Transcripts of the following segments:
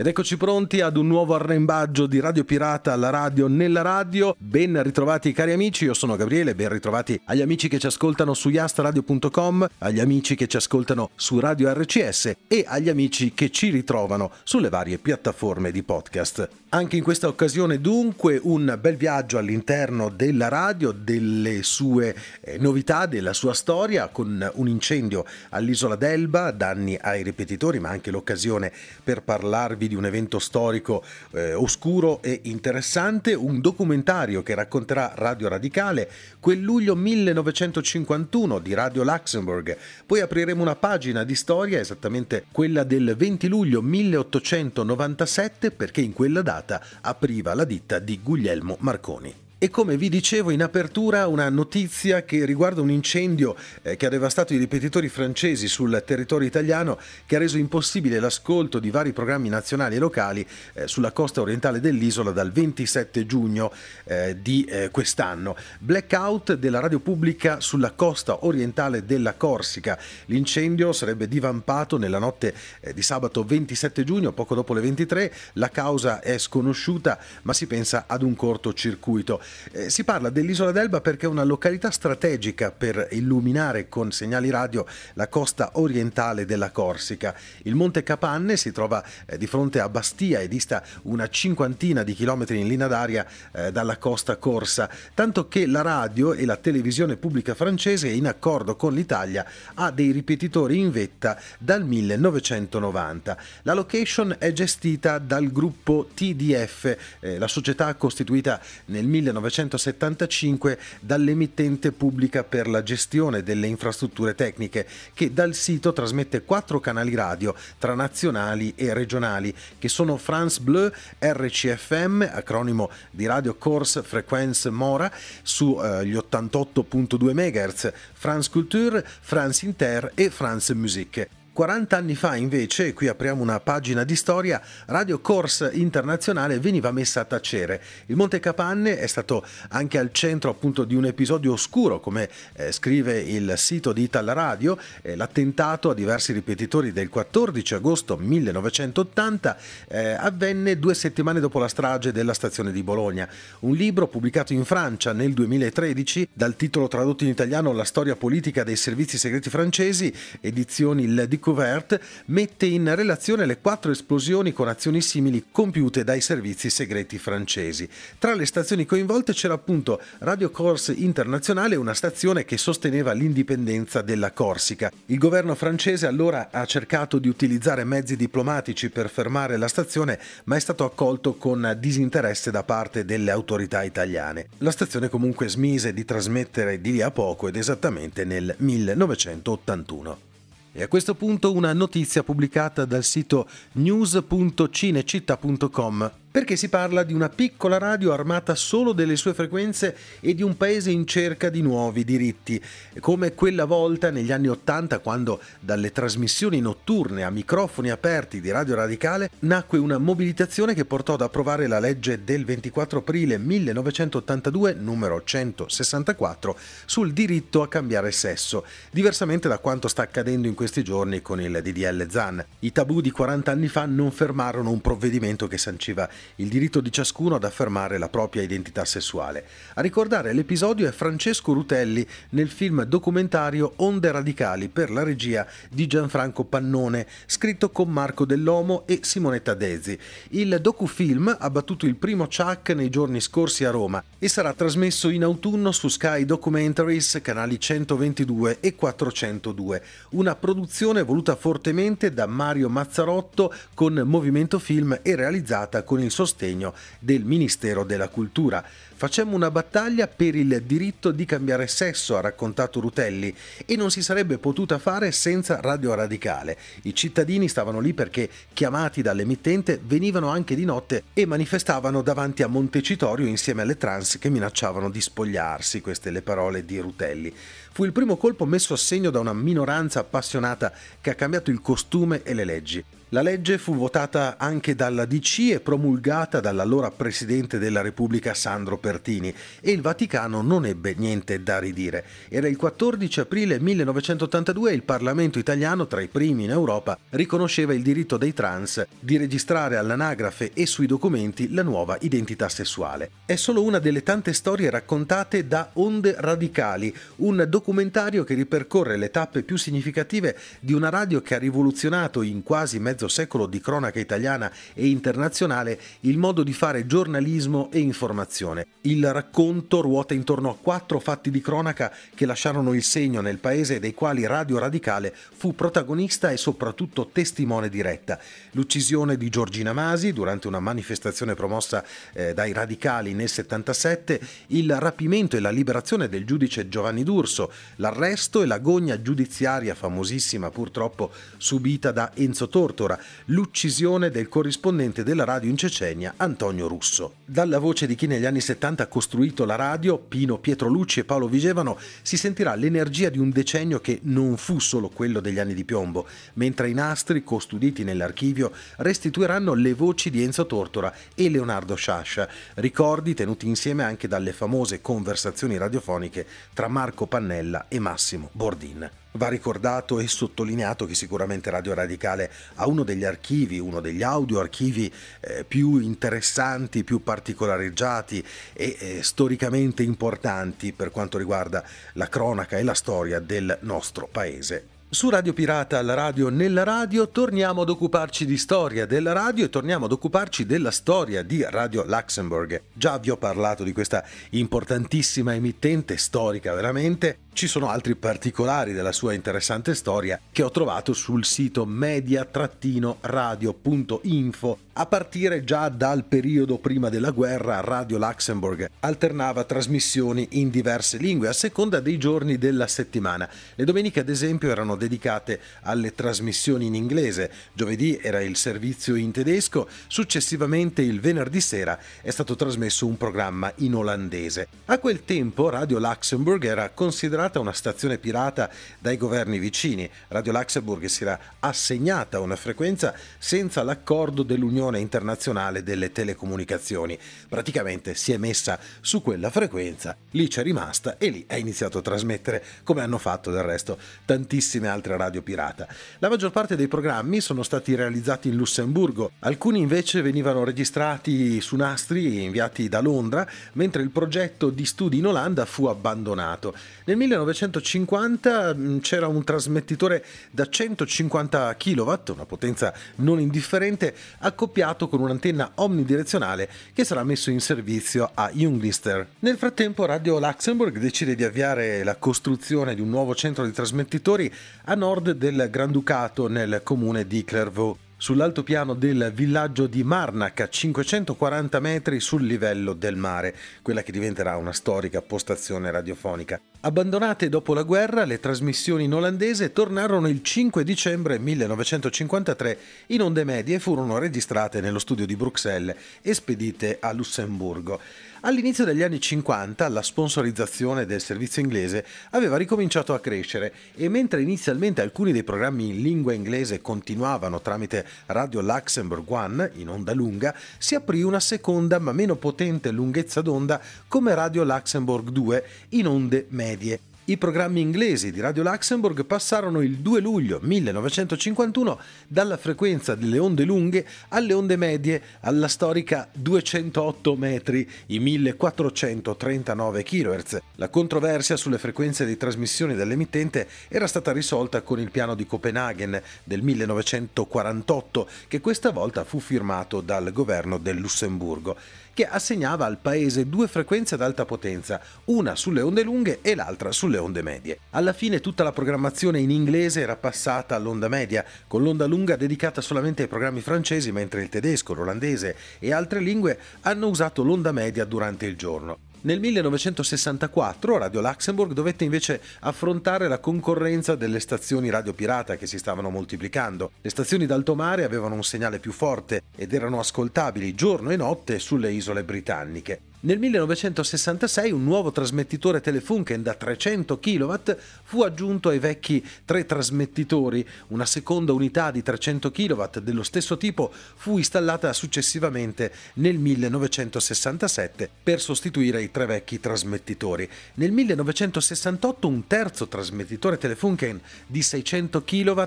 Ed eccoci pronti ad un nuovo arrembaggio di Radio Pirata alla radio nella radio. Ben ritrovati cari amici, io sono Gabriele, ben ritrovati agli amici che ci ascoltano su yastradio.com, agli amici che ci ascoltano su Radio RCS e agli amici che ci ritrovano sulle varie piattaforme di podcast. Anche in questa occasione dunque un bel viaggio all'interno della radio, delle sue eh, novità, della sua storia, con un incendio all'isola d'Elba, danni ai ripetitori, ma anche l'occasione per parlarvi di un evento storico eh, oscuro e interessante, un documentario che racconterà Radio Radicale, quel luglio 1951 di Radio Luxembourg. Poi apriremo una pagina di storia, esattamente quella del 20 luglio 1897, perché in quella data apriva la ditta di Guglielmo Marconi. E come vi dicevo in apertura una notizia che riguarda un incendio eh, che ha devastato i ripetitori francesi sul territorio italiano che ha reso impossibile l'ascolto di vari programmi nazionali e locali eh, sulla costa orientale dell'isola dal 27 giugno eh, di quest'anno. Blackout della radio pubblica sulla costa orientale della Corsica. L'incendio sarebbe divampato nella notte di sabato 27 giugno, poco dopo le 23. La causa è sconosciuta ma si pensa ad un cortocircuito. Eh, si parla dell'isola d'Elba perché è una località strategica per illuminare con segnali radio la costa orientale della Corsica. Il Monte Capanne si trova eh, di fronte a Bastia e dista una cinquantina di chilometri in linea d'aria eh, dalla costa corsa, tanto che la radio e la televisione pubblica francese, in accordo con l'Italia, ha dei ripetitori in vetta dal 1990. La location è gestita dal gruppo TDF, eh, la società costituita nel 1990 1975 dall'emittente pubblica per la gestione delle infrastrutture tecniche che dal sito trasmette quattro canali radio tra nazionali e regionali che sono France Bleu, RCFM, acronimo di Radio Corse Frequence Mora sugli eh, 88.2 MHz, France Culture, France Inter e France Musique. 40 anni fa invece, e qui apriamo una pagina di storia, Radio Corse Internazionale veniva messa a tacere. Il Monte Capanne è stato anche al centro appunto di un episodio oscuro, come eh, scrive il sito di Ital Radio, eh, l'attentato a diversi ripetitori del 14 agosto 1980 eh, avvenne due settimane dopo la strage della stazione di Bologna. Un libro pubblicato in Francia nel 2013 dal titolo tradotto in italiano La storia politica dei servizi segreti francesi, edizioni Il Couvert mette in relazione le quattro esplosioni con azioni simili compiute dai servizi segreti francesi. Tra le stazioni coinvolte c'era appunto Radio Corse Internazionale, una stazione che sosteneva l'indipendenza della Corsica. Il governo francese allora ha cercato di utilizzare mezzi diplomatici per fermare la stazione, ma è stato accolto con disinteresse da parte delle autorità italiane. La stazione comunque smise di trasmettere di lì a poco ed esattamente nel 1981. E a questo punto una notizia pubblicata dal sito news.cinecittà.com perché si parla di una piccola radio armata solo delle sue frequenze e di un paese in cerca di nuovi diritti, come quella volta negli anni Ottanta quando dalle trasmissioni notturne a microfoni aperti di Radio Radicale nacque una mobilitazione che portò ad approvare la legge del 24 aprile 1982 numero 164 sul diritto a cambiare sesso, diversamente da quanto sta accadendo in questi giorni con il DDL ZAN. I tabù di 40 anni fa non fermarono un provvedimento che sanciva il diritto di ciascuno ad affermare la propria identità sessuale. A ricordare l'episodio è Francesco Rutelli nel film documentario Onde Radicali per la regia di Gianfranco Pannone, scritto con Marco Dell'Omo e Simonetta Dezi. Il docufilm ha battuto il primo Chuck nei giorni scorsi a Roma e sarà trasmesso in autunno su Sky Documentaries canali 122 e 402, una produzione voluta fortemente da Mario Mazzarotto con Movimento Film e realizzata con il il sostegno del Ministero della Cultura. Facemmo una battaglia per il diritto di cambiare sesso, ha raccontato Rutelli, e non si sarebbe potuta fare senza Radio Radicale. I cittadini stavano lì perché, chiamati dall'emittente, venivano anche di notte e manifestavano davanti a Montecitorio insieme alle trans che minacciavano di spogliarsi, queste le parole di Rutelli. Fu il primo colpo messo a segno da una minoranza appassionata che ha cambiato il costume e le leggi. La legge fu votata anche dalla DC e promulgata dall'allora presidente della Repubblica Sandro Pertini e il Vaticano non ebbe niente da ridire. Era il 14 aprile 1982 e il Parlamento italiano, tra i primi in Europa, riconosceva il diritto dei trans di registrare all'anagrafe e sui documenti la nuova identità sessuale. È solo una delle tante storie raccontate da Onde Radicali, un documentario che ripercorre le tappe più significative di una radio che ha rivoluzionato in quasi mezzo secolo di cronaca italiana e internazionale il modo di fare giornalismo e informazione. Il racconto ruota intorno a quattro fatti di cronaca che lasciarono il segno nel paese e dei quali Radio Radicale fu protagonista e soprattutto testimone diretta. L'uccisione di Giorgina Masi durante una manifestazione promossa eh, dai radicali nel 77, il rapimento e la liberazione del giudice Giovanni D'Urso, l'arresto e l'agonia giudiziaria famosissima purtroppo subita da Enzo Tortora, l'uccisione del corrispondente della radio in Cecenia Antonio Russo. Dalla voce di chi negli anni 70 ha costruito la radio, Pino Pietrolucci e Paolo Vigevano, si sentirà l'energia di un decennio che non fu solo quello degli anni di piombo, mentre i nastri custoditi nell'archivio restituiranno le voci di Enzo Tortora e Leonardo Sciascia, ricordi tenuti insieme anche dalle famose conversazioni radiofoniche tra Marco Pannella e Massimo Bordin. Va ricordato e sottolineato che sicuramente Radio Radicale ha uno degli archivi, uno degli audio archivi eh, più interessanti, più particolareggiati e eh, storicamente importanti per quanto riguarda la cronaca e la storia del nostro paese. Su Radio Pirata, la radio nella radio, torniamo ad occuparci di storia della radio e torniamo ad occuparci della storia di Radio Luxembourg. Già vi ho parlato di questa importantissima emittente storica veramente ci sono altri particolari della sua interessante storia che ho trovato sul sito media-radio.info. A partire già dal periodo prima della guerra, Radio Luxembourg alternava trasmissioni in diverse lingue a seconda dei giorni della settimana. Le domeniche, ad esempio, erano dedicate alle trasmissioni in inglese, giovedì era il servizio in tedesco, successivamente il venerdì sera è stato trasmesso un programma in olandese. A quel tempo Radio Luxembourg era considerata considerata una stazione pirata dai governi vicini. Radio Luxembourg si era assegnata una frequenza senza l'accordo dell'Unione Internazionale delle Telecomunicazioni. Praticamente si è messa su quella frequenza, lì c'è rimasta e lì ha iniziato a trasmettere, come hanno fatto del resto tantissime altre radio pirata. La maggior parte dei programmi sono stati realizzati in Lussemburgo, alcuni invece venivano registrati su nastri inviati da Londra, mentre il progetto di studi in Olanda fu abbandonato. Nel 1950 mm, c'era un trasmettitore da 150 kW, una potenza non indifferente, accoppiato con un'antenna omnidirezionale che sarà messo in servizio a Junglister. Nel frattempo Radio Luxembourg decide di avviare la costruzione di un nuovo centro di trasmettitori a nord del Granducato nel comune di Clairvaux sull'altopiano del villaggio di Marnac a 540 metri sul livello del mare, quella che diventerà una storica postazione radiofonica. Abbandonate dopo la guerra, le trasmissioni in olandese tornarono il 5 dicembre 1953 in onde medie e furono registrate nello studio di Bruxelles e spedite a Lussemburgo. All'inizio degli anni 50 la sponsorizzazione del servizio inglese aveva ricominciato a crescere e mentre inizialmente alcuni dei programmi in lingua inglese continuavano tramite Radio Luxembourg One in onda lunga, si aprì una seconda ma meno potente lunghezza d'onda come Radio Luxembourg 2 in onde medie i programmi inglesi di Radio Luxembourg passarono il 2 luglio 1951 dalla frequenza delle onde lunghe alle onde medie alla storica 208 metri, i 1439 kHz. La controversia sulle frequenze di trasmissione dell'emittente era stata risolta con il piano di Copenaghen del 1948, che questa volta fu firmato dal governo del Lussemburgo che assegnava al paese due frequenze ad alta potenza, una sulle onde lunghe e l'altra sulle onde medie. Alla fine tutta la programmazione in inglese era passata all'onda media, con l'onda lunga dedicata solamente ai programmi francesi, mentre il tedesco, l'olandese e altre lingue hanno usato l'onda media durante il giorno. Nel 1964 Radio Luxembourg dovette invece affrontare la concorrenza delle stazioni radio pirata che si stavano moltiplicando. Le stazioni d'alto mare avevano un segnale più forte ed erano ascoltabili giorno e notte sulle isole britanniche. Nel 1966 un nuovo trasmettitore Telefunken da 300 kW fu aggiunto ai vecchi tre trasmettitori. Una seconda unità di 300 kW dello stesso tipo fu installata successivamente nel 1967 per sostituire i tre vecchi trasmettitori. Nel 1968 un terzo trasmettitore Telefunken di 600 kW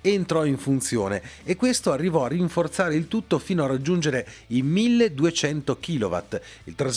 entrò in funzione e questo arrivò a rinforzare il tutto fino a raggiungere i 1200 kW. Il trasmettitore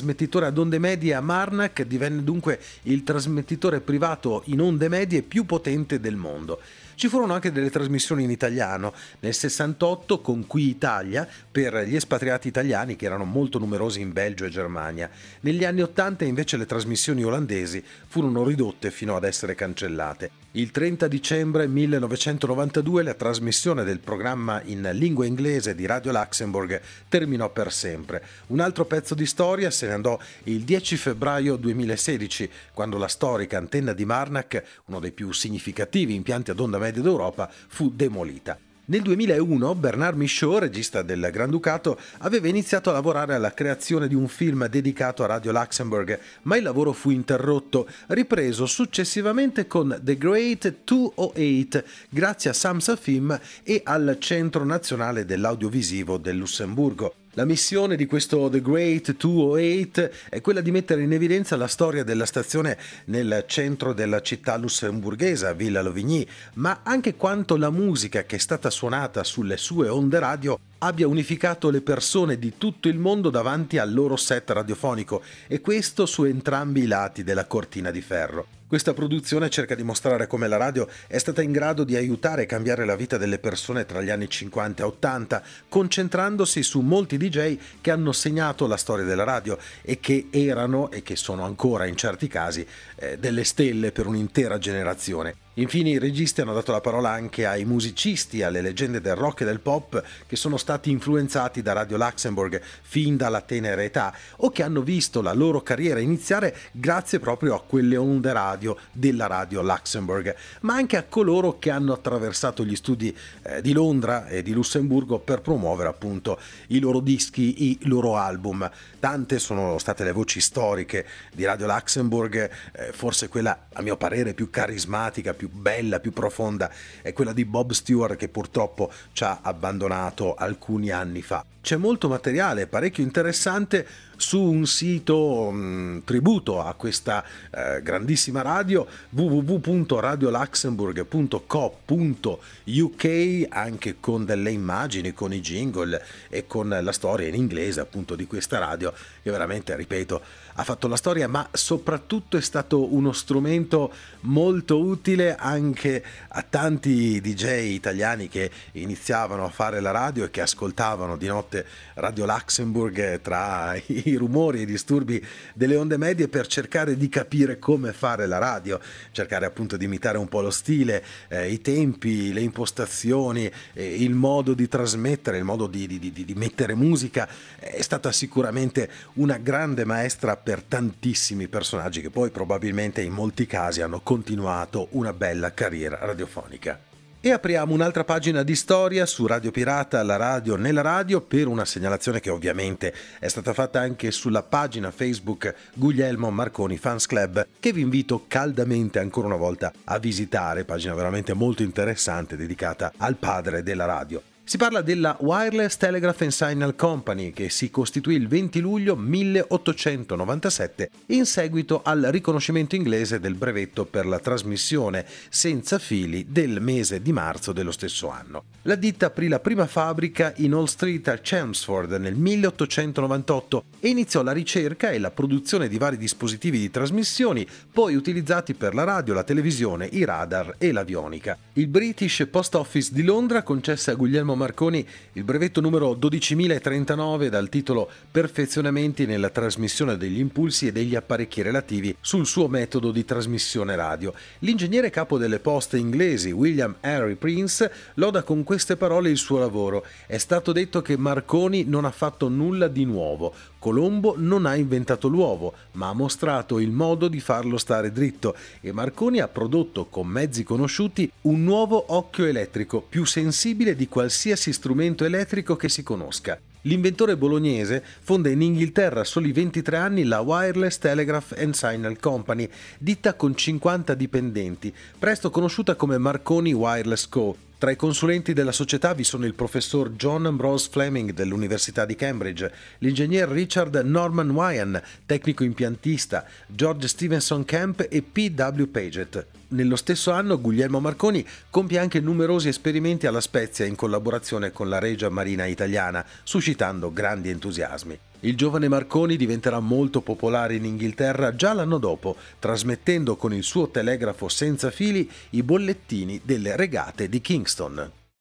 ad onde medie a Marnak divenne dunque il trasmettitore privato in onde medie più potente del mondo. Ci furono anche delle trasmissioni in italiano, nel 68 con Qui Italia per gli espatriati italiani che erano molto numerosi in Belgio e Germania. Negli anni 80 invece le trasmissioni olandesi furono ridotte fino ad essere cancellate. Il 30 dicembre 1992 la trasmissione del programma in lingua inglese di Radio Luxembourg terminò per sempre. Un altro pezzo di storia se ne andò il 10 febbraio 2016, quando la storica antenna di Marnak, uno dei più significativi impianti ad onda media d'Europa, fu demolita. Nel 2001 Bernard Michaud, regista del Granducato, aveva iniziato a lavorare alla creazione di un film dedicato a Radio Luxembourg, ma il lavoro fu interrotto, ripreso successivamente con The Great 208 grazie a Samsa Film e al Centro Nazionale dell'Audiovisivo del Lussemburgo. La missione di questo The Great 208 è quella di mettere in evidenza la storia della stazione nel centro della città lussemburghese, Villa Lovigny, ma anche quanto la musica che è stata suonata sulle sue onde radio abbia unificato le persone di tutto il mondo davanti al loro set radiofonico e questo su entrambi i lati della cortina di ferro. Questa produzione cerca di mostrare come la radio è stata in grado di aiutare e cambiare la vita delle persone tra gli anni 50 e 80, concentrandosi su molti DJ che hanno segnato la storia della radio e che erano e che sono ancora in certi casi eh, delle stelle per un'intera generazione. Infine i registi hanno dato la parola anche ai musicisti, alle leggende del rock e del pop che sono stati influenzati da Radio Luxembourg fin dalla tenera età o che hanno visto la loro carriera iniziare grazie proprio a quelle onde radio della Radio Luxembourg, ma anche a coloro che hanno attraversato gli studi eh, di Londra e di Lussemburgo per promuovere appunto i loro dischi, i loro album. Tante sono state le voci storiche di Radio Luxembourg, eh, forse quella a mio parere più carismatica, più bella, più profonda è quella di Bob Stewart che purtroppo ci ha abbandonato alcuni anni fa. C'è molto materiale, parecchio interessante su un sito mh, mm, tributo a questa eh, grandissima radio www.radioluxemburg.co.uk anche con delle immagini, con i jingle e con la storia in inglese appunto di questa radio che veramente, ripeto, ha fatto la storia ma soprattutto è stato uno strumento molto utile anche a tanti DJ italiani che iniziavano a fare la radio e che ascoltavano di notte Radio Luxemburg tra i rumori e i disturbi delle onde medie per cercare di capire come fare la radio, cercare appunto di imitare un po' lo stile, eh, i tempi, le impostazioni, eh, il modo di trasmettere, il modo di, di, di, di mettere musica. È stata sicuramente una grande maestra per tantissimi personaggi che poi probabilmente in molti casi hanno continuato una bella carriera radiofonica. E apriamo un'altra pagina di storia su Radio Pirata, la radio nella radio, per una segnalazione che ovviamente è stata fatta anche sulla pagina Facebook Guglielmo Marconi Fans Club, che vi invito caldamente ancora una volta a visitare, pagina veramente molto interessante dedicata al padre della radio. Si parla della Wireless Telegraph and Signal Company che si costituì il 20 luglio 1897 in seguito al riconoscimento inglese del brevetto per la trasmissione senza fili del mese di marzo dello stesso anno. La ditta aprì la prima fabbrica in Hall Street a Chelmsford nel 1898 e iniziò la ricerca e la produzione di vari dispositivi di trasmissioni poi utilizzati per la radio, la televisione, i radar e l'avionica. Il British Post Office di Londra concesse a Guglielmo Marconi il brevetto numero 12039 dal titolo Perfezionamenti nella trasmissione degli impulsi e degli apparecchi relativi sul suo metodo di trasmissione radio. L'ingegnere capo delle poste inglesi William Henry Prince loda con queste parole il suo lavoro. È stato detto che Marconi non ha fatto nulla di nuovo. Colombo non ha inventato l'uovo, ma ha mostrato il modo di farlo stare dritto e Marconi ha prodotto con mezzi conosciuti un nuovo occhio elettrico più sensibile di qualsiasi strumento elettrico che si conosca. L'inventore bolognese fonda in Inghilterra a soli 23 anni la Wireless Telegraph and Signal Company, ditta con 50 dipendenti, presto conosciuta come Marconi Wireless Co., tra i consulenti della società vi sono il professor John Ambrose Fleming dell'Università di Cambridge, l'ingegner Richard Norman Wyan, tecnico impiantista, George Stevenson Camp e P.W. Paget. Nello stesso anno Guglielmo Marconi compie anche numerosi esperimenti alla Spezia in collaborazione con la Regia Marina Italiana, suscitando grandi entusiasmi. Il giovane Marconi diventerà molto popolare in Inghilterra già l'anno dopo, trasmettendo con il suo telegrafo senza fili i bollettini delle regate di Kingston.